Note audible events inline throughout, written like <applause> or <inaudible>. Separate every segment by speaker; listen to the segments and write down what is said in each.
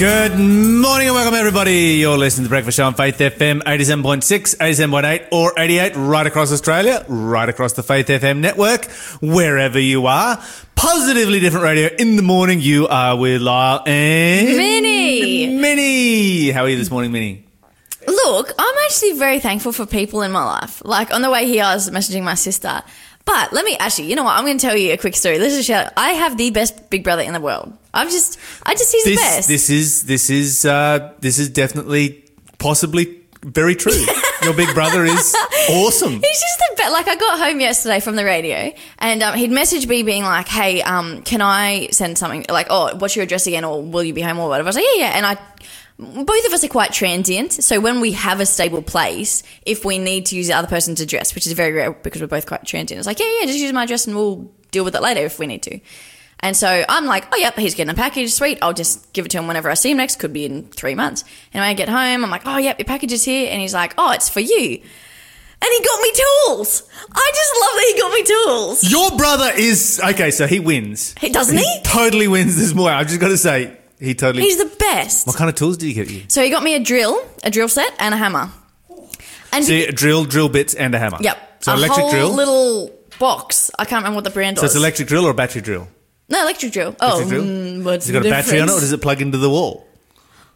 Speaker 1: Good morning and welcome everybody. You're listening to Breakfast Show on Faith FM 87.6, 87.8 or 88 right across Australia, right across the Faith FM network, wherever you are. Positively different radio in the morning. You are with Lyle and
Speaker 2: Minnie.
Speaker 1: Minnie. How are you this morning, Minnie?
Speaker 2: Look, I'm actually very thankful for people in my life. Like on the way here, I was messaging my sister. But let me actually, you know what? I'm going to tell you a quick story. This is a shout. I have the best big brother in the world. I'm just, I just he's the best.
Speaker 1: this is this is uh, this is definitely possibly very true. <laughs> Your big brother is awesome.
Speaker 2: He's just the best. Like I got home yesterday from the radio, and um, he'd messaged me being like, "Hey, um, can I send something? Like, oh, what's your address again, or will you be home or whatever?" I was like, "Yeah, yeah." And I, both of us are quite transient, so when we have a stable place, if we need to use the other person's address, which is very rare because we're both quite transient, it's like, "Yeah, yeah, just use my address, and we'll deal with it later if we need to." And so I'm like, oh, yep, he's getting a package. Sweet. I'll just give it to him whenever I see him next. Could be in three months. And when I get home, I'm like, oh, yep, your package is here. And he's like, oh, it's for you. And he got me tools. I just love that he got me tools.
Speaker 1: Your brother is okay, so he wins.
Speaker 2: He- doesn't he?
Speaker 1: Totally wins this morning. I've just got to say, he totally.
Speaker 2: He's the best.
Speaker 1: what kind of tools did he get you?
Speaker 2: So he got me a drill, a drill set, and a hammer. And
Speaker 1: So a drill, drill bits, and a hammer.
Speaker 2: yep,
Speaker 1: So
Speaker 2: a
Speaker 1: electric
Speaker 2: whole
Speaker 1: drill.
Speaker 2: little box. I can't remember what the brand
Speaker 1: so
Speaker 2: was.
Speaker 1: it's electric drill or a battery drill?
Speaker 2: no, electric drill. Oh,
Speaker 1: Electric drill?
Speaker 2: mm, what's
Speaker 1: Has it got a battery on it, or does it plug into the wall?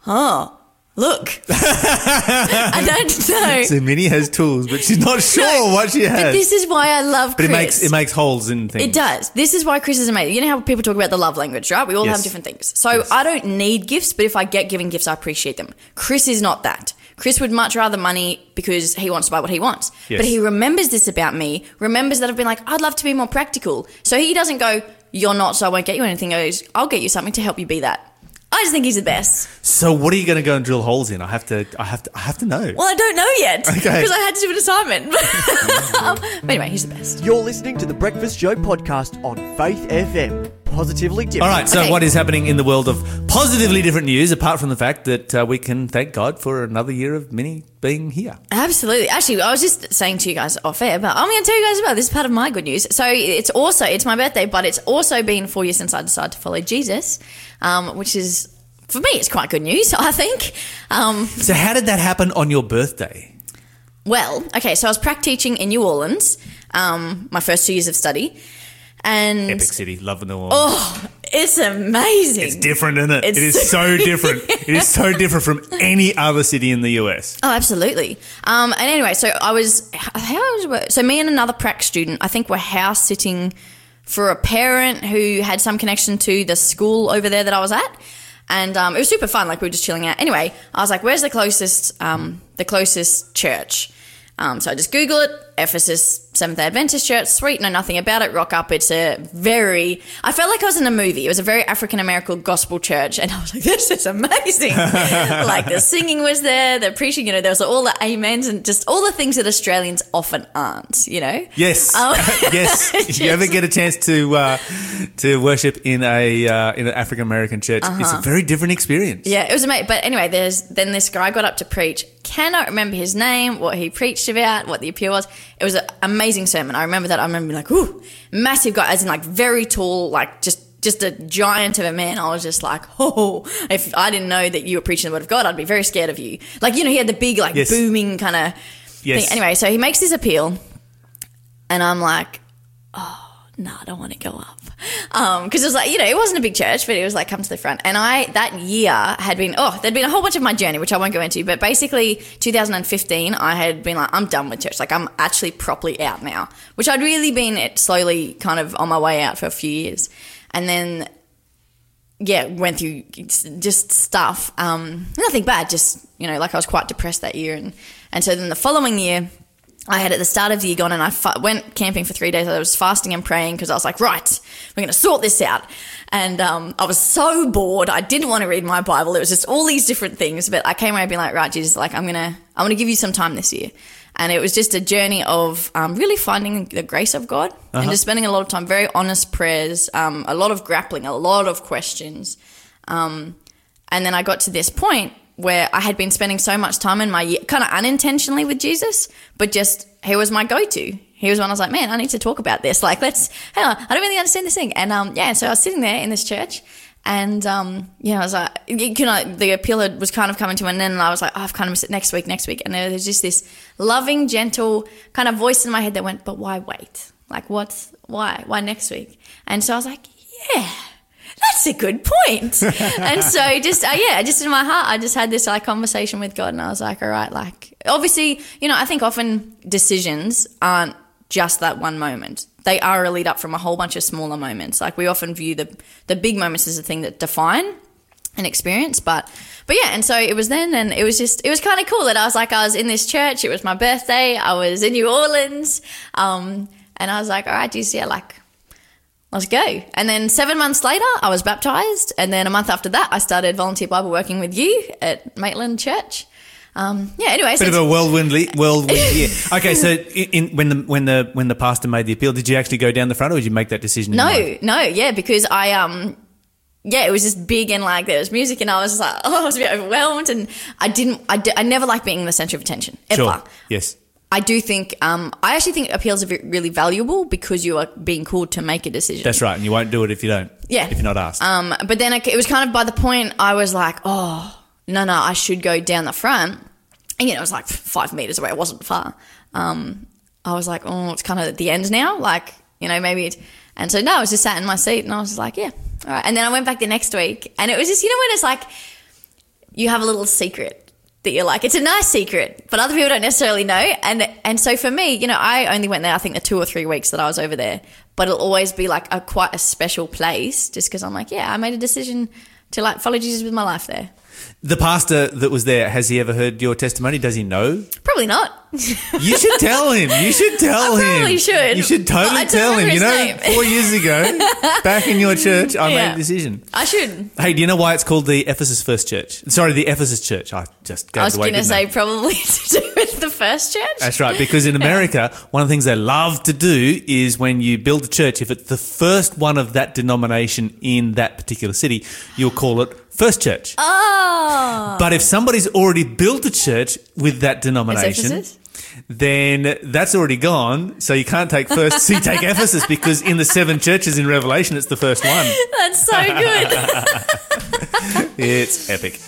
Speaker 2: Oh, look. I don't know.
Speaker 1: So Minnie has tools, but she's not sure what she has.
Speaker 2: But this is why I love Chris.
Speaker 1: But it makes it makes holes in things.
Speaker 2: It does. This is why Chris is amazing. You know how people talk about the love language, right? We all
Speaker 1: Yes.
Speaker 2: have different things. So
Speaker 1: Yes.
Speaker 2: I don't need gifts, but if I get given gifts, I appreciate them. Chris is not that. Chris would much rather money because he wants to buy what he wants.
Speaker 1: Yes.
Speaker 2: But he remembers this about me, remembers that I've been like, I'd love to be more practical. So he doesn't go, You're not, so I won't get you anything. He goes, I'll get you something to help you be that. I just think he's the best.
Speaker 1: So what are you going to go and drill holes in? I have to. I have to. I have to know.
Speaker 2: Well, I don't know yet <laughs>
Speaker 1: Okay.
Speaker 2: because I had to do an assignment. Um, <laughs> but anyway, he's the best.
Speaker 3: You're listening to the Breakfast Show podcast on Faith FM. Positively different.
Speaker 1: All right. So
Speaker 2: Okay.
Speaker 1: what is happening in the world of positively different news, apart from the fact that uh, we can thank God for another year of Minnie being here?
Speaker 2: Absolutely. Actually, I was just saying to you guys off air, but I'm going to tell you guys about this is part of my good news. So it's also it's my birthday, but it's also been four years since I decided to follow Jesus, um, which is for me it's quite good news. <laughs> I think. Um,
Speaker 1: So how did that happen on your birthday?
Speaker 2: well, okay, so I was prac teaching in New Orleans, um, my first two years of study, and
Speaker 1: Epic City, love New Orleans.
Speaker 2: oh, it's amazing.
Speaker 1: It's different, isn't it?
Speaker 2: It's-
Speaker 1: it is so <laughs> different. it is so different from any other city in the US.
Speaker 2: Oh, absolutely. Um, and anyway, so I was how was? So me and another prac student, I think, were house sitting for a parent who had some connection to the school over there that I was at, and um, it was super fun. Like we were just chilling out. Anyway, I was like, "Where's the closest, um, the closest church?" Um, so I just Google it, Ephesus Seventh Adventist Church. Sweet, know nothing about it. Rock up. It's a very. I felt like I was in a movie. It was a very African American gospel church, and I was like, "This is amazing!" <laughs> like the singing was there, the preaching. You know, there was all the amens and just all the things that Australians often aren't. You know.
Speaker 1: Yes,
Speaker 2: Oh. <laughs> <laughs>
Speaker 1: yes. If you ever get a chance to uh, to worship in a uh, in an African American church, it's a very different experience.
Speaker 2: Uh-huh. Yeah, it was amazing. But anyway, there's then this guy got up to preach. Cannot remember his name, what he preached about, what the appeal was. It was an amazing sermon. I remember that. I remember being like, ooh, massive guy, as in like very tall, like just just a giant of a man. I was just like, <laughs> oh, if I didn't know that you were preaching the word of God, I'd be very scared of you. Like, you know, he had the big, like
Speaker 1: Yes.
Speaker 2: booming kind of
Speaker 1: Yes.
Speaker 2: thing. Anyway, so he makes this appeal, and I'm like, oh, no, I don't want to go up. Because it was like, you know, it wasn't a big church, but it was like, come to the front. And I, that year, had been, oh, there'd been a whole bunch of my journey, which I won't go into, but basically 2015, I had been like, I'm done with church. Like, I'm actually properly out now, which I'd really been slowly kind of on my way out for a few years. And then yeah, went through just stuff. Um, nothing bad, just you know, like I was quite depressed that year, and and so then the following year, I had at the start of the year gone and I fa- went camping for three days. I was fasting and praying because I was like, right, we're going to sort this out. And um, I was so bored. I didn't want to read my Bible. It was just all these different things. But I came away being like, right, Jesus, like I'm gonna, I'm gonna give you some time this year. And it was just a journey of um, really finding the grace of God and just spending a lot of time, very honest prayers, um, a lot of grappling, a lot of questions. Um, and then I got to this point where I had been spending so much time in my kind of unintentionally with Jesus, but just he was my go-to. He was when I was like, man, I need to talk about this. <laughs> Like, let's, hang on, I don't really understand this thing. And um, yeah, so I was sitting there in this church, And um, yeah, I was like, you know, the appeal was kind of coming to an end, and I was like, oh, I've kind of missed it next week, next week. And there was just this loving, gentle kind of voice in my head that went, but why wait? Like, what's why? Why next week? And so I was like, yeah, that's a good point. <laughs> and so just uh, yeah, just in my heart, I just had this like conversation with God, and I was like, all right, like obviously, you know, I think often decisions aren't just that one moment. They are a lead up from a whole bunch of smaller moments. Like we often view the the big moments as the thing that define an experience, but but yeah, and so it was then, and it was just it was kind of cool that I was like I was in this church. It was my birthday. I was in New Orleans, um, and I was like, all right, do you see? Like let's go. And then seven months later, I was baptized. And then a month after that, I started volunteer Bible working with you at Maitland Church. Um, yeah, anyway. So
Speaker 1: Bit of a whirlwind, le- whirlwind <laughs> year. Okay, so in, in, when the when the when the pastor made the appeal, did you actually go down the front, or did you make that decision? in
Speaker 2: no, no, yeah, because I, um, yeah, it was just big and like there was music and I was just like, <laughs> oh, I was a bit overwhelmed and I didn't, I, di- I never liked being the center of attention ever.
Speaker 1: Sure. Yes.
Speaker 2: I do think, um, I actually think appeals are really valuable because you are being called to make a decision.
Speaker 1: That's right, and you won't do it if you don't.
Speaker 2: Yeah.
Speaker 1: If you're not asked.
Speaker 2: Um, but then it, was kind of by the point I was like, oh, no, no, I should go down the front. And, you know, it was like five meters away. It wasn't far. Um, I was like, oh, it's kind of at the end now. Like, you know, maybe it. And so, no, I was just sat in my seat and I was just like, yeah, all right. And then I went back the next week and it was just, you know, when it's like you have a little secret that you're like, it's a nice secret, but other people don't necessarily know. And and so for me, you know, I only went there, I think the two or three weeks that I was over there, but it'll always be like a quite a special place just because I'm like, yeah, I made a decision to like follow Jesus with my life there.
Speaker 1: The pastor that was there, has he ever heard your testimony? Does he know?
Speaker 2: Probably not.
Speaker 1: You should <laughs> tell him. You should tell
Speaker 2: I
Speaker 1: him.
Speaker 2: probably should.
Speaker 1: You should totally
Speaker 2: I
Speaker 1: tell him. You know,
Speaker 2: name.
Speaker 1: four years ago, <laughs> back in your church, I made
Speaker 2: Yeah.
Speaker 1: a decision.
Speaker 2: I should.
Speaker 1: Hey, do you know why it's called the Ephesus First Church? Sorry, the Ephesus Church. I just gave
Speaker 2: I was going to
Speaker 1: didn't I?
Speaker 2: say probably <laughs> to do with the first church.
Speaker 1: That's right, because in America, one of the things they love to do is when you build a church, if it's the first one of that denomination in that particular city, you'll call it First Church.
Speaker 2: oh.
Speaker 1: But if somebody's already built a church with that denomination, then that's already gone. So you can't take first. so you take Ephesus because in the seven churches in Revelation, it's the first one.
Speaker 2: That's so good. <laughs>
Speaker 1: It's epic.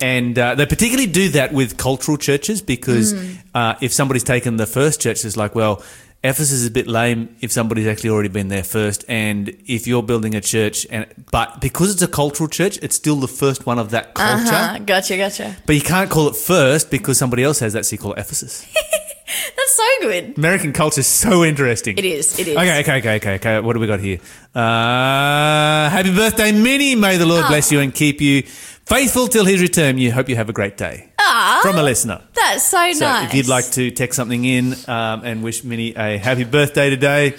Speaker 1: And uh, they particularly do that with cultural churches because
Speaker 2: Hmm.
Speaker 1: uh, if somebody's taken the first church, it's like, well, Ephesus is a bit lame if somebody's actually already been there first. And if you're building a church, and but because it's a cultural church, it's still the first one of that culture.
Speaker 2: uh-huh. Gotcha, gotcha.
Speaker 1: But you can't call it first because somebody else has that, so you call it Ephesus. <laughs>
Speaker 2: That's so good.
Speaker 1: American culture is so interesting.
Speaker 2: It is. It is.
Speaker 1: Okay, okay, okay, okay, okay. What do we got here? Uh, happy birthday, Minnie. May the Lord bless you and keep you faithful till his return. You hope you have a great day. From a listener.
Speaker 2: That's so,
Speaker 1: So
Speaker 2: nice.
Speaker 1: if you'd like to text something in um, and wish Minnie a happy birthday today,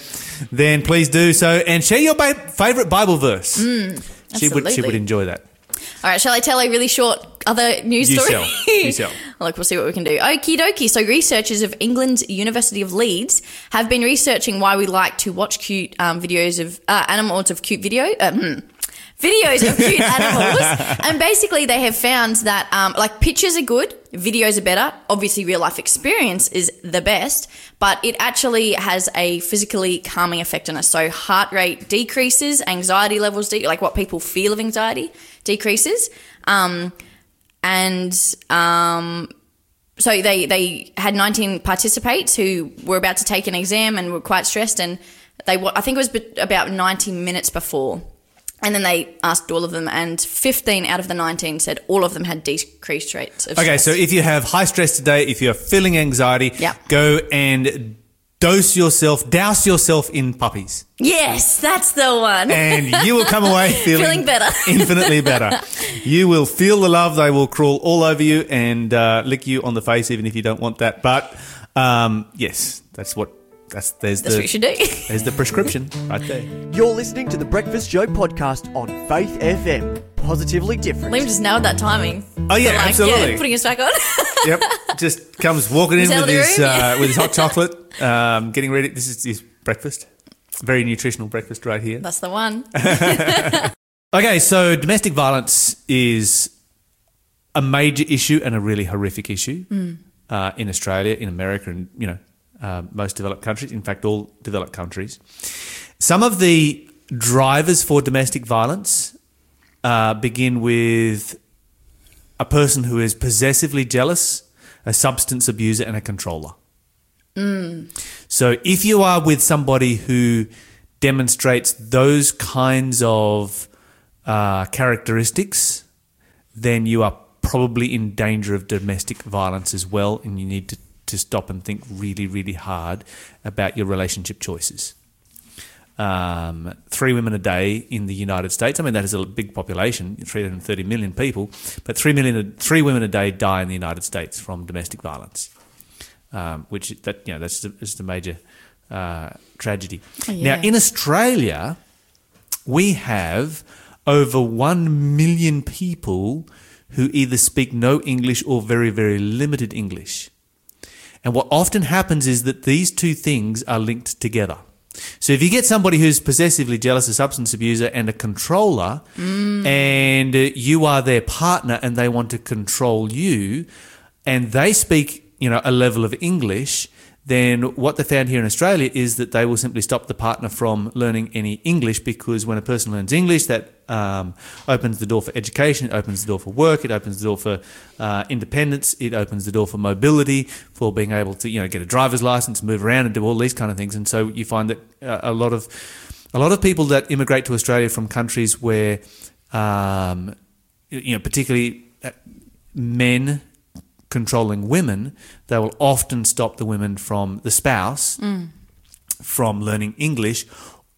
Speaker 1: then please do so and share your ba- favorite Bible verse. she would she would enjoy that.
Speaker 2: All right, shall I tell a really short other news
Speaker 1: You
Speaker 2: story?
Speaker 1: shall. You shall. <laughs>
Speaker 2: Look, we'll see what we can do. Okie dokie. So, researchers of England's University of Leeds have been researching why we like to watch cute um, videos of uh, animals of cute video. Uh, hmm, videos of cute animals, and basically they have found that um, like pictures are good, videos are better. Obviously, real life experience is the best, but it actually has a physically calming effect on us. So heart rate decreases, anxiety levels, like what people feel of anxiety decreases, um, and um, so they they had 19 participants who were about to take an exam and were quite stressed and they I think it was about 90 minutes before and then they asked all of them and 15 out of the 19 said all of them had decreased rates of
Speaker 1: Okay,
Speaker 2: stress.
Speaker 1: so if you have high stress today, if you're feeling anxiety,
Speaker 2: Yep.
Speaker 1: go and dose yourself, douse yourself in puppies.
Speaker 2: yes that's the one
Speaker 1: and you will come away <laughs> feeling,
Speaker 2: Feeling better.
Speaker 1: infinitely better. <laughs> You will feel the love. They will crawl all over you and uh, lick you on the face, even if you don't want that. But um, yes, that's what that's there's
Speaker 2: that's
Speaker 1: the
Speaker 2: what you should do
Speaker 1: there's the prescription <laughs> right there.
Speaker 3: You're listening to the Breakfast Show podcast on Faith FM. Positively different.
Speaker 2: Liam just nailed that timing
Speaker 1: Oh yeah,
Speaker 2: like,
Speaker 1: absolutely.
Speaker 2: yeah, putting his back on <laughs>
Speaker 1: yep, just comes walking in
Speaker 2: Is that
Speaker 1: with
Speaker 2: the
Speaker 1: his
Speaker 2: room?
Speaker 1: uh, with his hot <laughs> chocolate, um, getting ready. This is his breakfast. Very nutritional breakfast right here.
Speaker 2: that's the one
Speaker 1: Okay, so domestic violence is a major issue and a really horrific issue uh, in Australia, in America, and you know uh, most developed countries. In fact, all developed countries. Some of the drivers for domestic violence uh, begin with a person who is possessively jealous, a substance abuser, and a controller. So if you are with somebody who demonstrates those kinds of uh, characteristics, then you are probably in danger of domestic violence as well, and you need to, to stop and think really, really hard about your relationship choices. Um, three women a day in the United States. I mean, that is a big population, 330 million people, but three million, three women a day die in the United States from domestic violence, um, which that you know that's the, is the major uh, tragedy.
Speaker 2: Oh, yeah.
Speaker 1: Now, in Australia, we have over 1 million people who either speak no English or very, very limited English. And what often happens is that these two things are linked together. So if you get somebody who's possessively jealous, a substance abuser, and a controller, and uh, you are their partner and they want to control you, and they speak, you know, a level of English, then what they found here in Australia is that they will simply stop the partner from learning any English because when a person learns English, that um, opens the door for education, it opens the door for work, it opens the door for uh, independence, it opens the door for mobility, for being able to you know get a driver's license, move around, and do all these kind of things. And so you find that uh, a lot of a lot of people that immigrate to Australia from countries where um, you know particularly uh, men controlling women, they will often stop the women from the spouse mm. from learning English.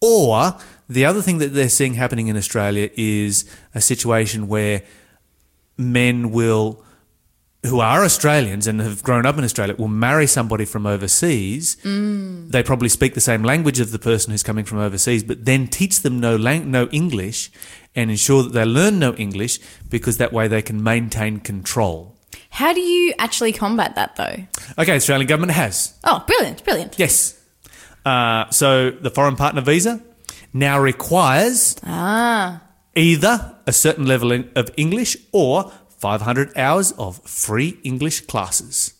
Speaker 1: Or the other thing that they're seeing happening in Australia is a situation where men will, who are Australians and have grown up in Australia, will marry somebody from overseas. Mm. They probably speak the same language of the person who's coming from overseas, but then teach them no lang- no English and ensure that they learn no English because that way they can maintain control.
Speaker 2: How do you actually combat that though?
Speaker 1: Okay, Australian government has.
Speaker 2: Oh, brilliant, brilliant.
Speaker 1: Yes. Uh, so the foreign partner visa now requires
Speaker 2: Ah,
Speaker 1: either a certain level in- of English or 500 hours of free English classes.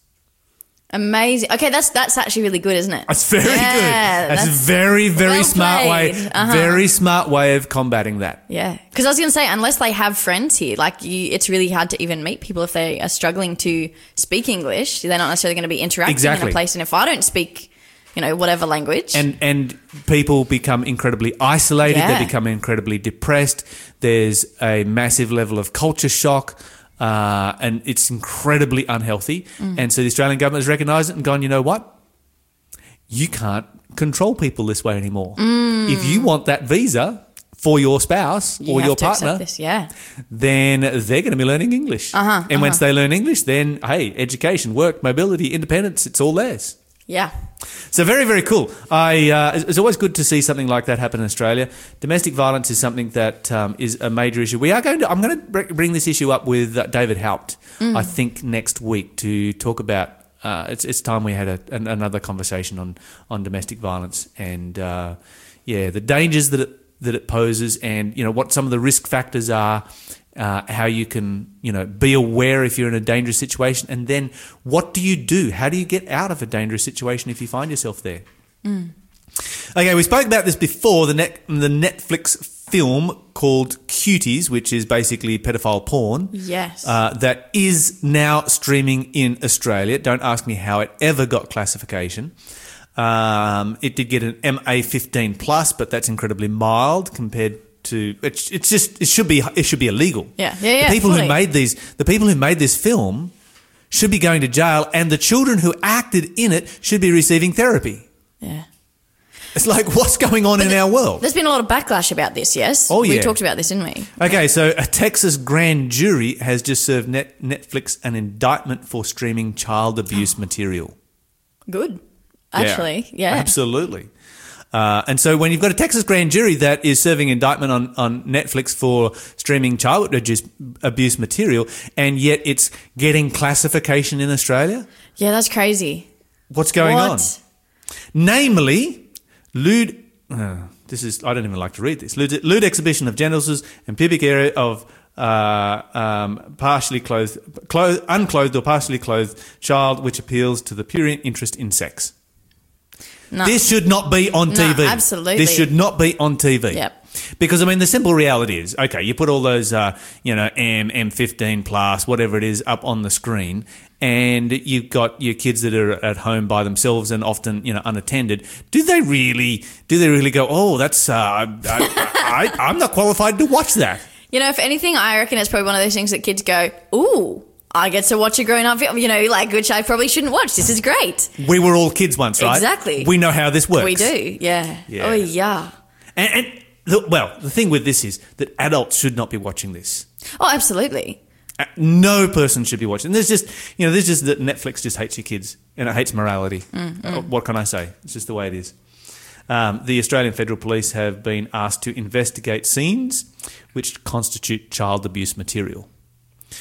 Speaker 2: Amazing. Okay, that's that's actually really good, isn't it?
Speaker 1: That's very
Speaker 2: Yeah,
Speaker 1: good. That's, a very, very
Speaker 2: well
Speaker 1: smart way.
Speaker 2: Uh-huh.
Speaker 1: Very smart way of combating that.
Speaker 2: Yeah, because I was going to say, unless they have friends here, like you, it's really hard to even meet people if they are struggling to speak English. They're not necessarily going to be interacting in a place. And if I don't speak, you know, whatever language,
Speaker 1: and and people become incredibly isolated.
Speaker 2: Yeah.
Speaker 1: They become incredibly depressed. There's a massive level of culture shock. Uh, and it's incredibly unhealthy.
Speaker 2: Mm.
Speaker 1: And so the Australian government has recognised it and gone, you know what? You can't control people this way anymore. If you want that visa for your spouse
Speaker 2: Mm. you
Speaker 1: or your partner,
Speaker 2: this. Yeah,
Speaker 1: then they're going to be learning English.
Speaker 2: Uh-huh,
Speaker 1: and once they learn English, then hey, education, work, mobility, independence, it's all theirs.
Speaker 2: Yeah.
Speaker 1: So very, very cool. I uh, it's- always good to see something like that happen in Australia. Domestic violence is something that um, is a major issue. We are going to. I'm going to bring this issue up with uh, David Haupt. I think next week to talk about. Uh, it's it's time we had a, an, another conversation on on domestic violence and uh, yeah the dangers that it that it poses and you know what some of the risk factors are. Uh, how you can, you know, be aware if you're in a dangerous situation, and then what do you do? How do you get out of a dangerous situation if you find yourself there? Okay, we spoke about this before. The net, the Netflix film called Cuties, which is basically pedophile porn.
Speaker 2: Yes.
Speaker 1: Uh, that is now streaming in Australia. Don't ask me how it ever got classification. Um, it did get an MA15 plus, but that's incredibly mild compared to. It's, it's just it should be it should be illegal.
Speaker 2: Yeah. Yeah, yeah,
Speaker 1: The people
Speaker 2: fully.
Speaker 1: who made these the people who made this film should be going to jail, and the children who acted in it should be receiving therapy.
Speaker 2: yeah.
Speaker 1: It's like what's going on in our world?
Speaker 2: There's been a lot of backlash about this. Yes.
Speaker 1: Oh, yeah.
Speaker 2: We talked about this, didn't we?
Speaker 1: Okay, so a Texas grand jury has just served Net- Netflix an indictment for streaming child abuse <gasps> material.
Speaker 2: Good. Actually, yeah.
Speaker 1: Absolutely. Uh, and so when you've got a Texas grand jury that is serving indictment on, on Netflix for streaming child abuse, abuse material, and yet it's getting classification in Australia,
Speaker 2: Yeah, that's crazy.
Speaker 1: what's going
Speaker 2: what?
Speaker 1: on? Namely, lewd. Uh, this is I don't even like to read this. Lewd, lewd exhibition of genitals and pubic area of uh, um, partially clothed, clothed, unclothed or partially clothed child, which appeals to the pure interest in sex.
Speaker 2: No.
Speaker 1: This should not be on
Speaker 2: No,
Speaker 1: TV.
Speaker 2: absolutely.
Speaker 1: This should not be on TV.
Speaker 2: Yep.
Speaker 1: Because I mean, the simple reality is, okay, you put all those, uh, you know, M, M15 plus, whatever it is, up on the screen, and you've got your kids that are at home by themselves and often, you know, unattended. Do they really? Do they really go? Oh, that's. Uh, I, I, I'm not qualified to watch that.
Speaker 2: You know, if anything, I reckon it's probably one of those things that kids go, "Ooh, I get to watch a grown-up film." You know, like which I probably shouldn't watch. This is great.
Speaker 1: We were all kids once, right?
Speaker 2: Exactly.
Speaker 1: We know how this works.
Speaker 2: We do, yeah.
Speaker 1: Yeah.
Speaker 2: Oh yeah.
Speaker 1: And, and the, well, the thing with this is that adults should not be watching this.
Speaker 2: Oh, absolutely.
Speaker 1: Uh, No person should be watching. There's just, you know, there's just that Netflix just hates your kids and it hates morality. Uh, what can I say? It's just the way it is. Um, the Australian Federal Police have been asked to investigate scenes which constitute child abuse material.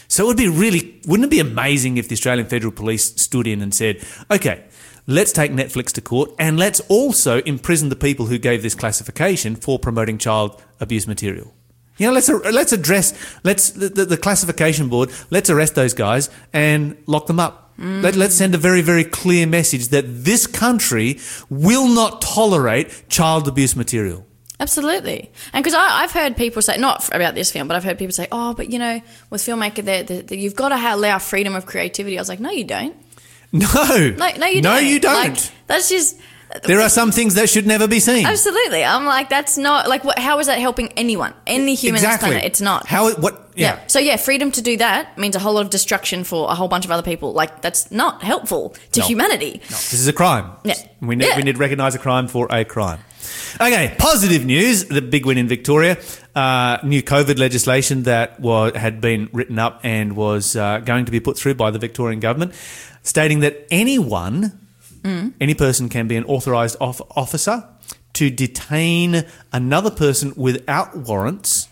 Speaker 1: So it would be really, wouldn't it be amazing if the Australian Federal Police stood in and said, okay, let's take Netflix to court and let's also imprison the people who gave this classification for promoting child abuse material. You know, let's let's address let's the, the, classification board. Let's arrest those guys and lock them up. Let, let's send a very very clear message that this country will not tolerate child abuse material.
Speaker 2: Absolutely. And because I've heard people say, not about this film, but I've heard people say, oh, but you know, with filmmaker, they're- you've got to allow freedom of creativity. I was like, no, you don't.
Speaker 1: No,
Speaker 2: No, no, you
Speaker 1: no,
Speaker 2: don't.
Speaker 1: No, you don't.
Speaker 2: Like, that's just.
Speaker 1: There are some things that should never be seen.
Speaker 2: Absolutely. I'm like, that's not, like, what, how is that helping anyone? Any human on this
Speaker 1: exactly.
Speaker 2: planet? It's not.
Speaker 1: How? What?
Speaker 2: yeah.
Speaker 1: Yeah.
Speaker 2: So, yeah, freedom to do that means a whole lot of destruction for a whole bunch of other people. Like, that's not helpful to
Speaker 1: No.
Speaker 2: humanity.
Speaker 1: This is a crime.
Speaker 2: Yeah.
Speaker 1: We need,
Speaker 2: Yeah.
Speaker 1: we need to recognise a crime for a crime. Okay, positive news. The big win in Victoria. Uh, new COVID legislation that was, had been written up and was uh, going to be put through by the Victorian government, stating that anyone, Mm. any person can be an authorised off- officer to detain another person without warrants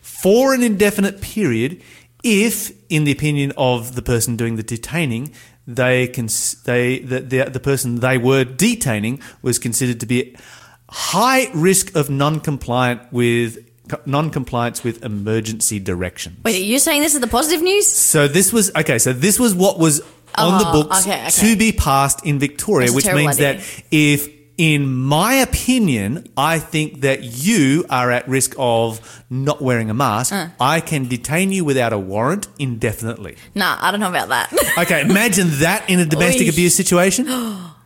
Speaker 1: for an indefinite period if, in the opinion of the person doing the detaining, they can they the, the the person they were detaining was considered to be high risk of non-compliant with non-compliance with emergency directions.
Speaker 2: Wait, are you saying this is the positive news?
Speaker 1: So this was okay. So this was what was on the
Speaker 2: Oh,
Speaker 1: books
Speaker 2: okay, okay.
Speaker 1: to be passed in Victoria,
Speaker 2: That's
Speaker 1: which means
Speaker 2: idea.
Speaker 1: that if, in my opinion, I think that you are at risk of not wearing a mask,
Speaker 2: Uh.
Speaker 1: I can detain you without a warrant indefinitely.
Speaker 2: Nah, I don't know about that.
Speaker 1: Okay, imagine that in a <laughs> domestic
Speaker 2: Oy.
Speaker 1: abuse situation. <gasps> <gasps>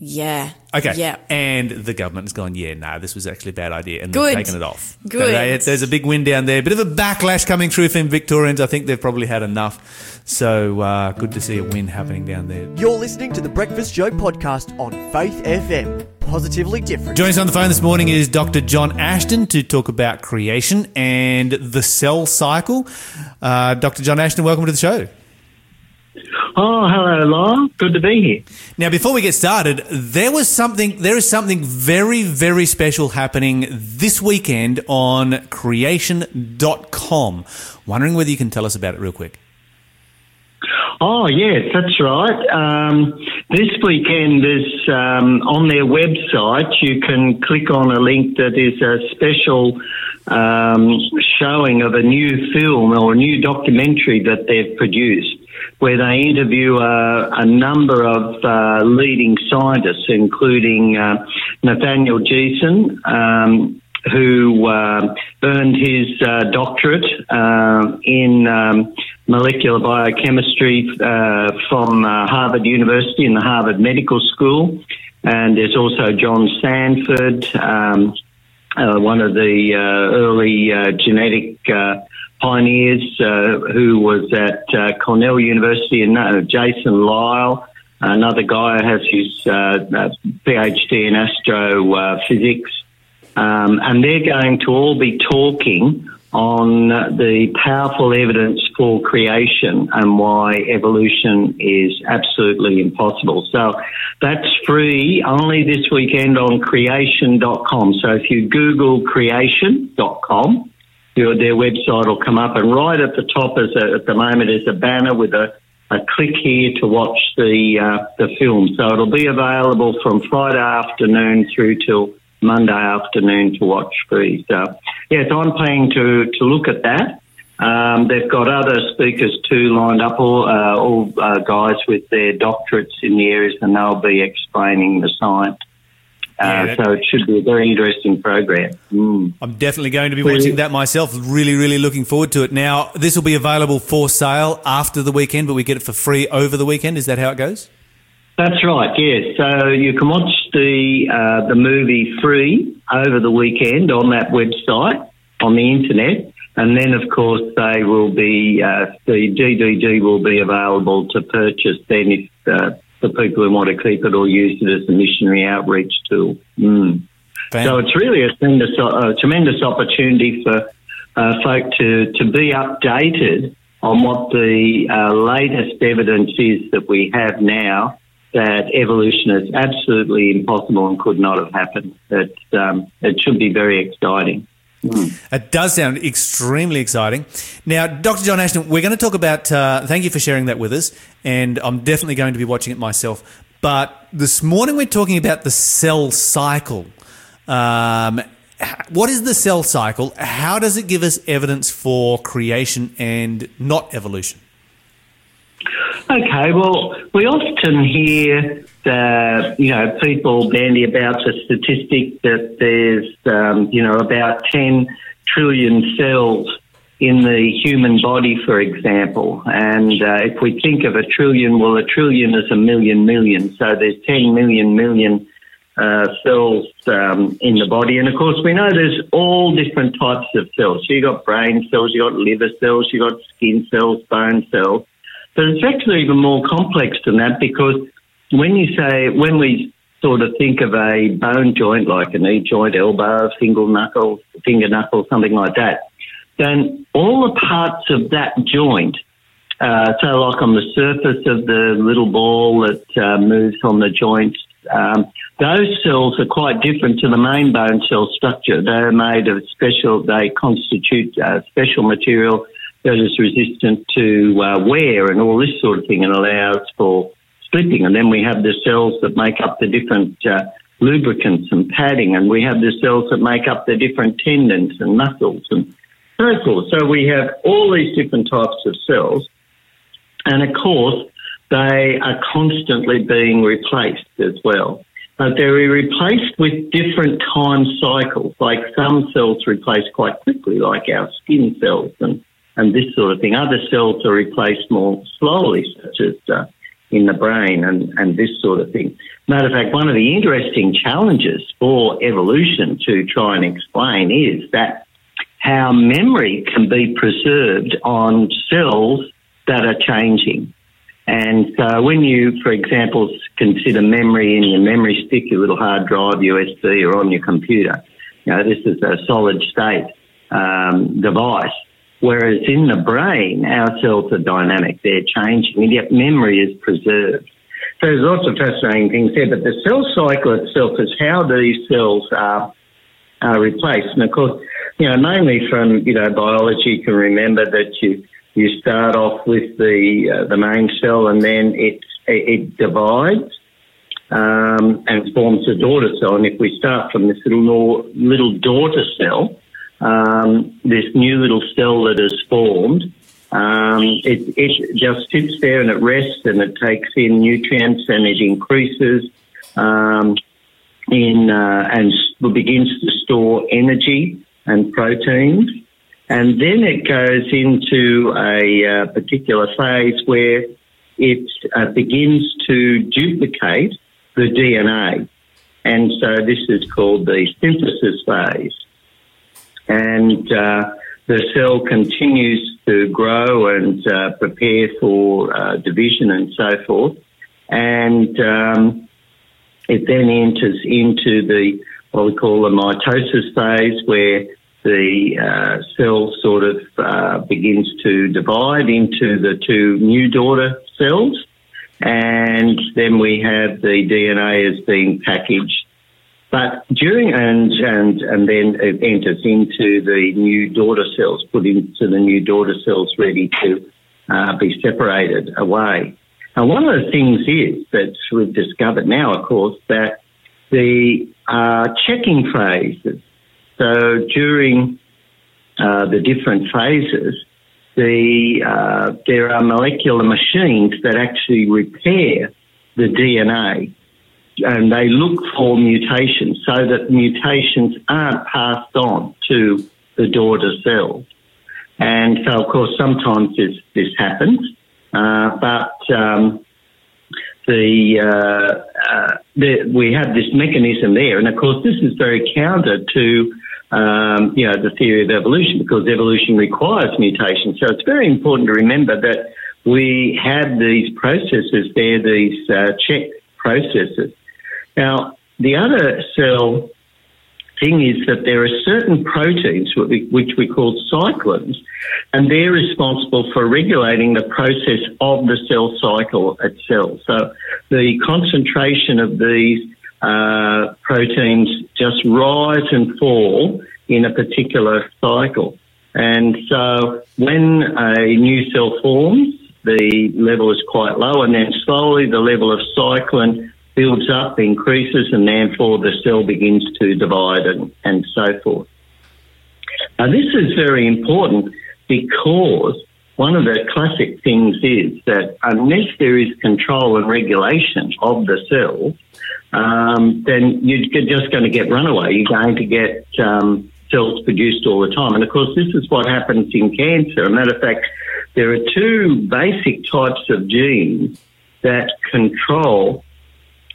Speaker 2: yeah.
Speaker 1: Okay.
Speaker 2: Yeah.
Speaker 1: And the government has gone, yeah, no, this was actually a bad idea. And
Speaker 2: Good.
Speaker 1: they've taken it off. So
Speaker 2: Good.
Speaker 1: they- there's a big win down there. Bit of a backlash coming through from Victorians. I think they've probably had enough. So uh, good to see a win happening down there.
Speaker 3: You're listening to the Breakfast Show podcast on Faith FM. Positively different.
Speaker 1: Joining us on the phone this morning is Dr. John Ashton to talk about creation and the cell cycle. Uh, Dr. John Ashton, welcome to the show.
Speaker 4: Oh, hello, Laura. Good to be here.
Speaker 1: Now, before we get started, there was something. There is something very, very special happening this weekend on Creation.com. Wondering whether you can tell us about it real quick.
Speaker 4: Oh, yes, that's right. Um, this weekend is um, on their website. You can click on a link that is a special um, showing of a new film or a new documentary that they've produced, where they interview uh, a number of uh, leading scientists, including uh, Nathaniel Jeanson. Um, who uh, earned his uh, doctorate uh, in um, molecular biochemistry from Harvard University in the Harvard Medical School. And there's also John Sanford, um, uh, one of the uh, early uh, genetic uh, pioneers who was at Cornell University, and Jason Lisle. Another guy who has his PhD in astrophysics. Um, and they're going to all be talking on the powerful evidence for creation and why evolution is absolutely impossible. So that's free only this weekend on creation.com. So if you Google creation.com, your, their website will come up and right at the top is a, at the moment is a banner with a, a click here to watch the, uh, the film. So it'll be available from Friday afternoon through till Monday afternoon to watch free. So, yes, I'm planning to, to look at that. Um, they've got other speakers too lined up, all, uh, all uh, guys with their doctorates in the areas, and they'll be explaining the science Uh,
Speaker 1: that-
Speaker 4: so it should be a very interesting program. Mm.
Speaker 1: I'm definitely going to be watching that myself. Really, really looking forward to it. Now, this will be available for sale after the weekend, but we get it for free over the weekend. Is that how it goes?
Speaker 4: That's right. Yes. So you can watch the uh, the movie free over the weekend on that website on the internet, and then of course they will be uh, the DVD will be available to purchase then if uh, for people who want to keep it or use it as a missionary outreach tool. Mm. So it's really a tremendous, a tremendous opportunity for uh, folk to, to be updated on what the uh, latest evidence is that we have now that evolution is absolutely impossible and could not have happened. That um, it should be very exciting.
Speaker 1: It does sound extremely exciting. Now, Dr. John Ashton, we're going to talk about. Uh, thank you for sharing that with us, and I'm definitely going to be watching it myself. But this morning we're talking about the cell cycle. Um, what is the cell cycle? How does it give us evidence for creation and not evolution?
Speaker 4: Okay, well, we often hear that, you know, people bandy about the statistic that there's, um, you know, about 10 trillion cells in the human body, for example. And uh, if we think of a trillion, well, a trillion is a million million. So there's 10 million million uh, cells um, in the body. And of course, we know there's all different types of cells. So you've got brain cells, you've got liver cells, you've got skin cells, bone cells. But it's actually even more complex than that because when you say, when we sort of think of a bone joint like a knee joint, elbow, single knuckle, finger knuckle, something like that, then all the parts of that joint, uh, so like on the surface of the little ball that uh, moves on the joint, um, those cells are quite different to the main bone cell structure. They're made of special, they constitute uh, special material that is resistant to uh, wear and all this sort of thing and allows for splitting. And then we have the cells that make up the different uh, lubricants and padding, and we have the cells that make up the different tendons and muscles and so forth. So we have all these different types of cells, and of course, they are constantly being replaced as well. But they're replaced with different time cycles. Like some cells replace quite quickly, like our skin cells and, and this sort of thing. Other cells are replaced more slowly, such as uh, in the brain and, and this sort of thing. Matter of fact, one of the interesting challenges for evolution to try and explain is that how memory can be preserved on cells that are changing. And so when you, for example, consider memory in your memory stick, your little hard drive, USB, or on your computer, you know, this is a solid state um, device. Whereas in the brain, our cells are dynamic, they're changing, and yet memory is preserved. So there's lots of fascinating things there, but the cell cycle itself is how these cells are, are replaced. And of course, you know, mainly from, you know, biology, you can remember that you, you start off with the, uh, the main cell and then it, it divides, um, and forms a daughter cell. And if we start from this little, little daughter cell, um, this new little cell that is formed, um, it, it just sits there and it rests and it takes in nutrients and it increases um, in uh, and begins to store energy and proteins. And then it goes into a uh, particular phase where it uh, begins to duplicate the DNA. And so this is called the synthesis phase and uh, the cell continues to grow and uh, prepare for uh, division and so forth. And um, it then enters into the what we call the mitosis phase, where the uh, cell sort of uh, begins to divide into the two new daughter cells, and then we have the DNA as being packaged but during and and and then it enters into the new daughter cells, put into the new daughter cells, ready to uh, be separated away. And one of the things is that we've discovered now, of course, that the uh, checking phases. So during uh, the different phases, the uh, there are molecular machines that actually repair the DNA and they look for mutations so that mutations aren't passed on to the daughter cells. And so, of course, sometimes this, this happens, uh, but um, the, uh, uh, the, we have this mechanism there, and of course, this is very counter to um, you know the theory of evolution because evolution requires mutation. So it's very important to remember that we have these processes there, these uh, check processes. Now, the other cell thing is that there are certain proteins which we call cyclins, and they're responsible for regulating the process of the cell cycle itself. So the concentration of these uh, proteins just rise and fall in a particular cycle. And so when a new cell forms, the level is quite low, and then slowly the level of cyclin builds up, increases, and therefore the cell begins to divide and, and so forth. Now, this is very important because one of the classic things is that unless there is control and regulation of the cell, um, then you're just going to get runaway. You're going to get um, cells produced all the time. And of course, this is what happens in cancer. As a matter of fact, there are two basic types of genes that control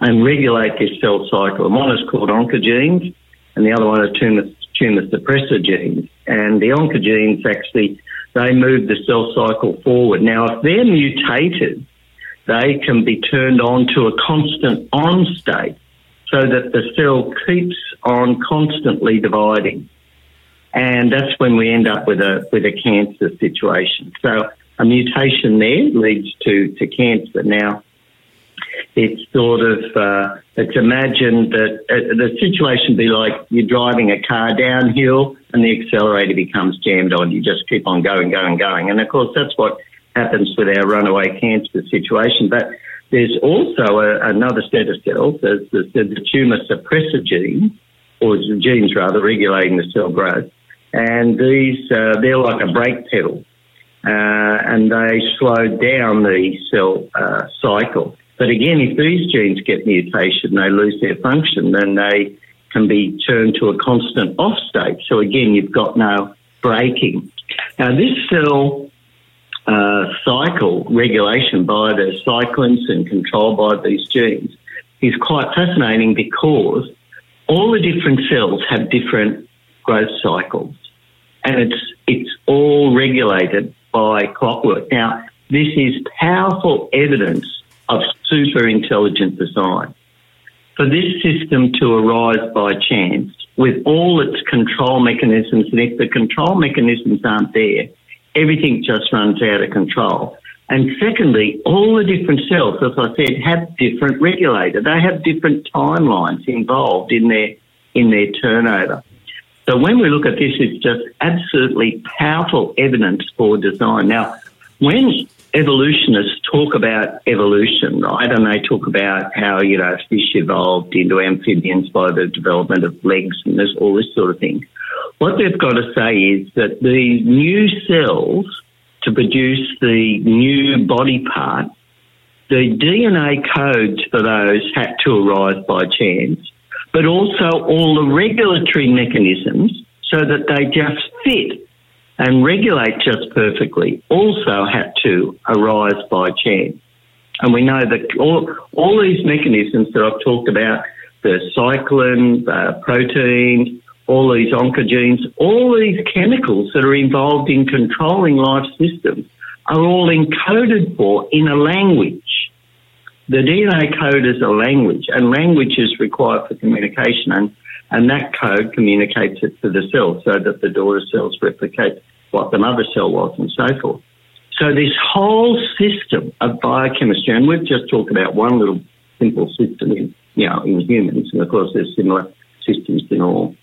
Speaker 4: and regulate this cell cycle. One is called oncogenes, and the other one is tumor, tumor suppressor genes. And the oncogenes actually they move the cell cycle forward. Now, if they're mutated, they can be turned on to a constant on state so that the cell keeps on constantly dividing. And that's when we end up with a with a cancer situation. So a mutation there leads to, to cancer. Now, it's sort of uh, it's imagined that uh, the situation be like you're driving a car downhill and the accelerator becomes jammed on. You just keep on going, going, going, and of course that's what happens with our runaway cancer situation. But there's also a, another set of cells, there's the, the tumour suppressor genes, or genes rather regulating the cell growth, and these uh, they're like a brake pedal, uh, and they slow down the cell uh, cycle. But again, if these genes get mutation, they lose their function, then they can be turned to a constant off state. So again, you've got no braking. Now, this cell uh, cycle regulation by the cyclins and controlled by these genes is quite fascinating because all the different cells have different growth cycles, and it's it's all regulated by clockwork. Now, this is powerful evidence of super intelligent design. For this system to arise by chance with all its control mechanisms, and if the control mechanisms aren't there, everything just runs out of control. And secondly, all the different cells, as I said, have different regulator. They have different timelines involved in their in their turnover. So when we look at this, it's just absolutely powerful evidence for design. Now, when evolutionists talk about evolution, right? And they talk about how, you know, fish evolved into amphibians by the development of legs and this, all this sort of thing. What they've got to say is that the new cells to produce the new body part, the DNA codes for those had to arise by chance, but also all the regulatory mechanisms so that they just fit and regulate just perfectly also had to arise by chance. And we know that all, all these mechanisms that I've talked about, the cyclin, uh, proteins, all these oncogenes, all these chemicals that are involved in controlling life systems are all encoded for in a language. The DNA code is a language, and language is required for communication. And and that code communicates it to the cell so that the daughter cells replicate what the mother cell was and so forth. So this whole system of biochemistry, and we've just talked about one little simple system in, you know, in humans, and of course there's similar systems in all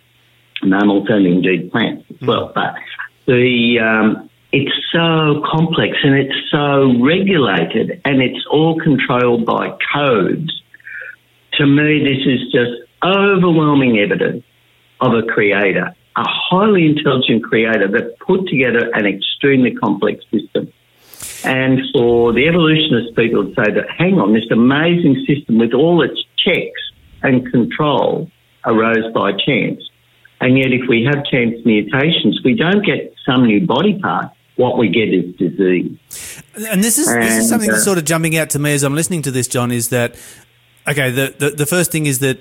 Speaker 4: mammals and indeed plants as well. Mm. But the um, it's so complex and it's so regulated and it's all controlled by codes. To me, this is just overwhelming evidence of a creator, a highly intelligent creator that put together an extremely complex system. And for the evolutionist people to say that, hang on, this amazing system with all its checks and control arose by chance. And yet, if we have chance mutations, we don't get some new body part. What we get is disease.
Speaker 1: And this is this is
Speaker 4: And,
Speaker 1: something that's
Speaker 4: uh,
Speaker 1: sort of jumping out to me as I'm listening to this, John. Is that okay? The, the the first thing is that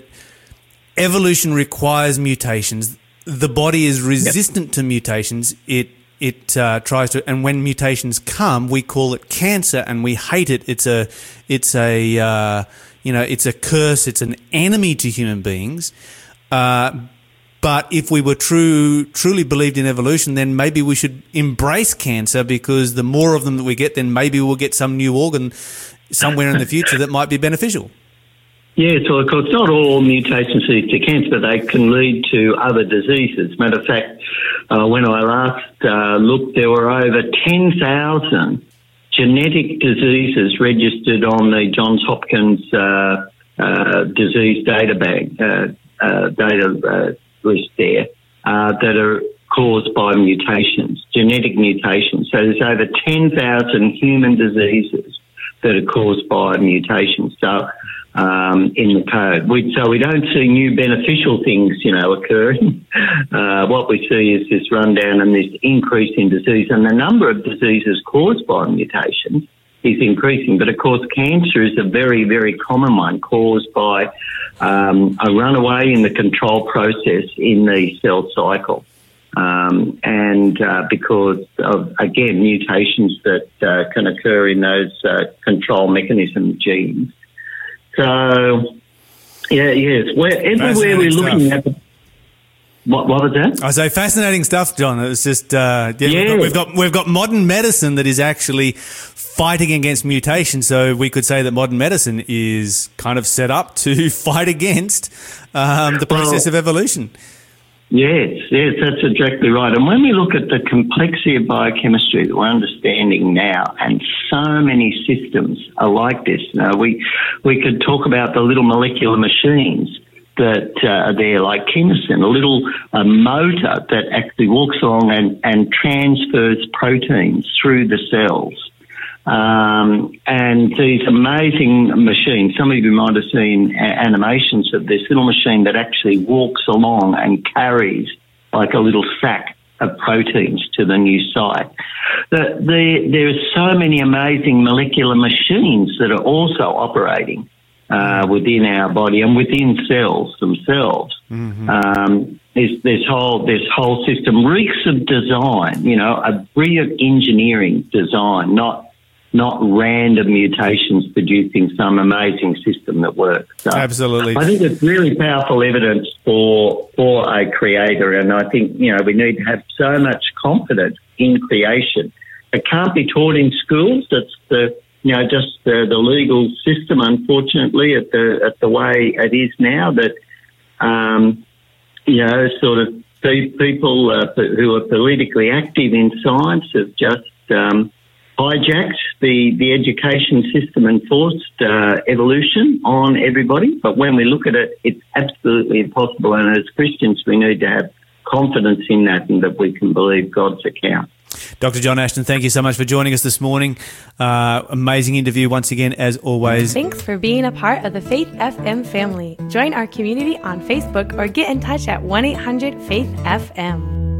Speaker 1: evolution requires mutations. The body is resistant to mutations. It it uh, tries to, and when mutations come, we call it cancer, and we hate it. It's a it's a uh, you know it's a curse. It's an enemy to human beings. Uh, but if we were true, truly believed in evolution, then maybe we should embrace cancer because the more of them that we get, then maybe we'll get some new organ somewhere in the future that might be beneficial.
Speaker 4: Yes, well, of course, not all mutations lead to cancer, but they can lead to other diseases. Matter of fact, uh, when I last uh, looked, there were over 10,000 genetic diseases registered on the Johns Hopkins uh, uh, disease data bank, uh, uh, data uh, list there, that are caused by mutations, genetic mutations. So there's over 10,000 human diseases that are caused by mutations. So um, in the code, we, so we don't see new beneficial things, you know, occurring. <laughs> Uh, what we see is this rundown and this increase in disease, and the number of diseases caused by mutations is increasing. But of course, cancer is a very, very common one caused by um, a runaway in the control process in the cell cycle. Um, and uh, because of, again, mutations that uh, can occur in those uh, control mechanism genes. So, yeah, yes, where, everywhere we're looking
Speaker 1: stuff.
Speaker 4: at the, what, what was that?
Speaker 1: I say fascinating stuff, John. It's just uh, yeah,
Speaker 4: Yeah.
Speaker 1: We've, got, we've got we've got modern medicine that is actually fighting against mutation. So we could say that modern medicine is kind of set up to <laughs> fight against um, the process
Speaker 4: Well-
Speaker 1: of evolution.
Speaker 4: Yes, yes, that's exactly right. And when we look at the complexity of biochemistry that we're understanding now, and so many systems are like this, now we we could talk about the little molecular machines that uh, are there, like chemistry, a little uh, motor that actually walks along and, and transfers proteins through the cells. Um, and these amazing machines, some of you might have seen a- animations of this little machine that actually walks along and carries like a little sack of proteins to the new site. The, the, there are so many amazing molecular machines that are also operating uh, within our body and within cells themselves. Um, this, this whole this whole system reeks of design. You know, a brilliant engineering design, not not random mutations producing some amazing system that works. So
Speaker 1: Absolutely.
Speaker 4: I think it's really powerful evidence for for a creator, and I think you know we need to have so much confidence in creation. It can't be taught in schools. That's the you know just the, the legal system, unfortunately, at the at the way it is now. That um, you know, sort of people uh, who are politically active in science have just um, hijacked the, the education system and forced uh, evolution on everybody. But when we look at it, it's absolutely impossible. And as Christians, we need to have confidence in that and that we can believe God's account.
Speaker 1: Dr. John Ashton, thank you so much for joining us this morning. Uh, amazing interview once again, as always.
Speaker 5: Thanks for being a part of the Faith FM family. Join our community on Facebook or get in touch at 1 800 Faith FM.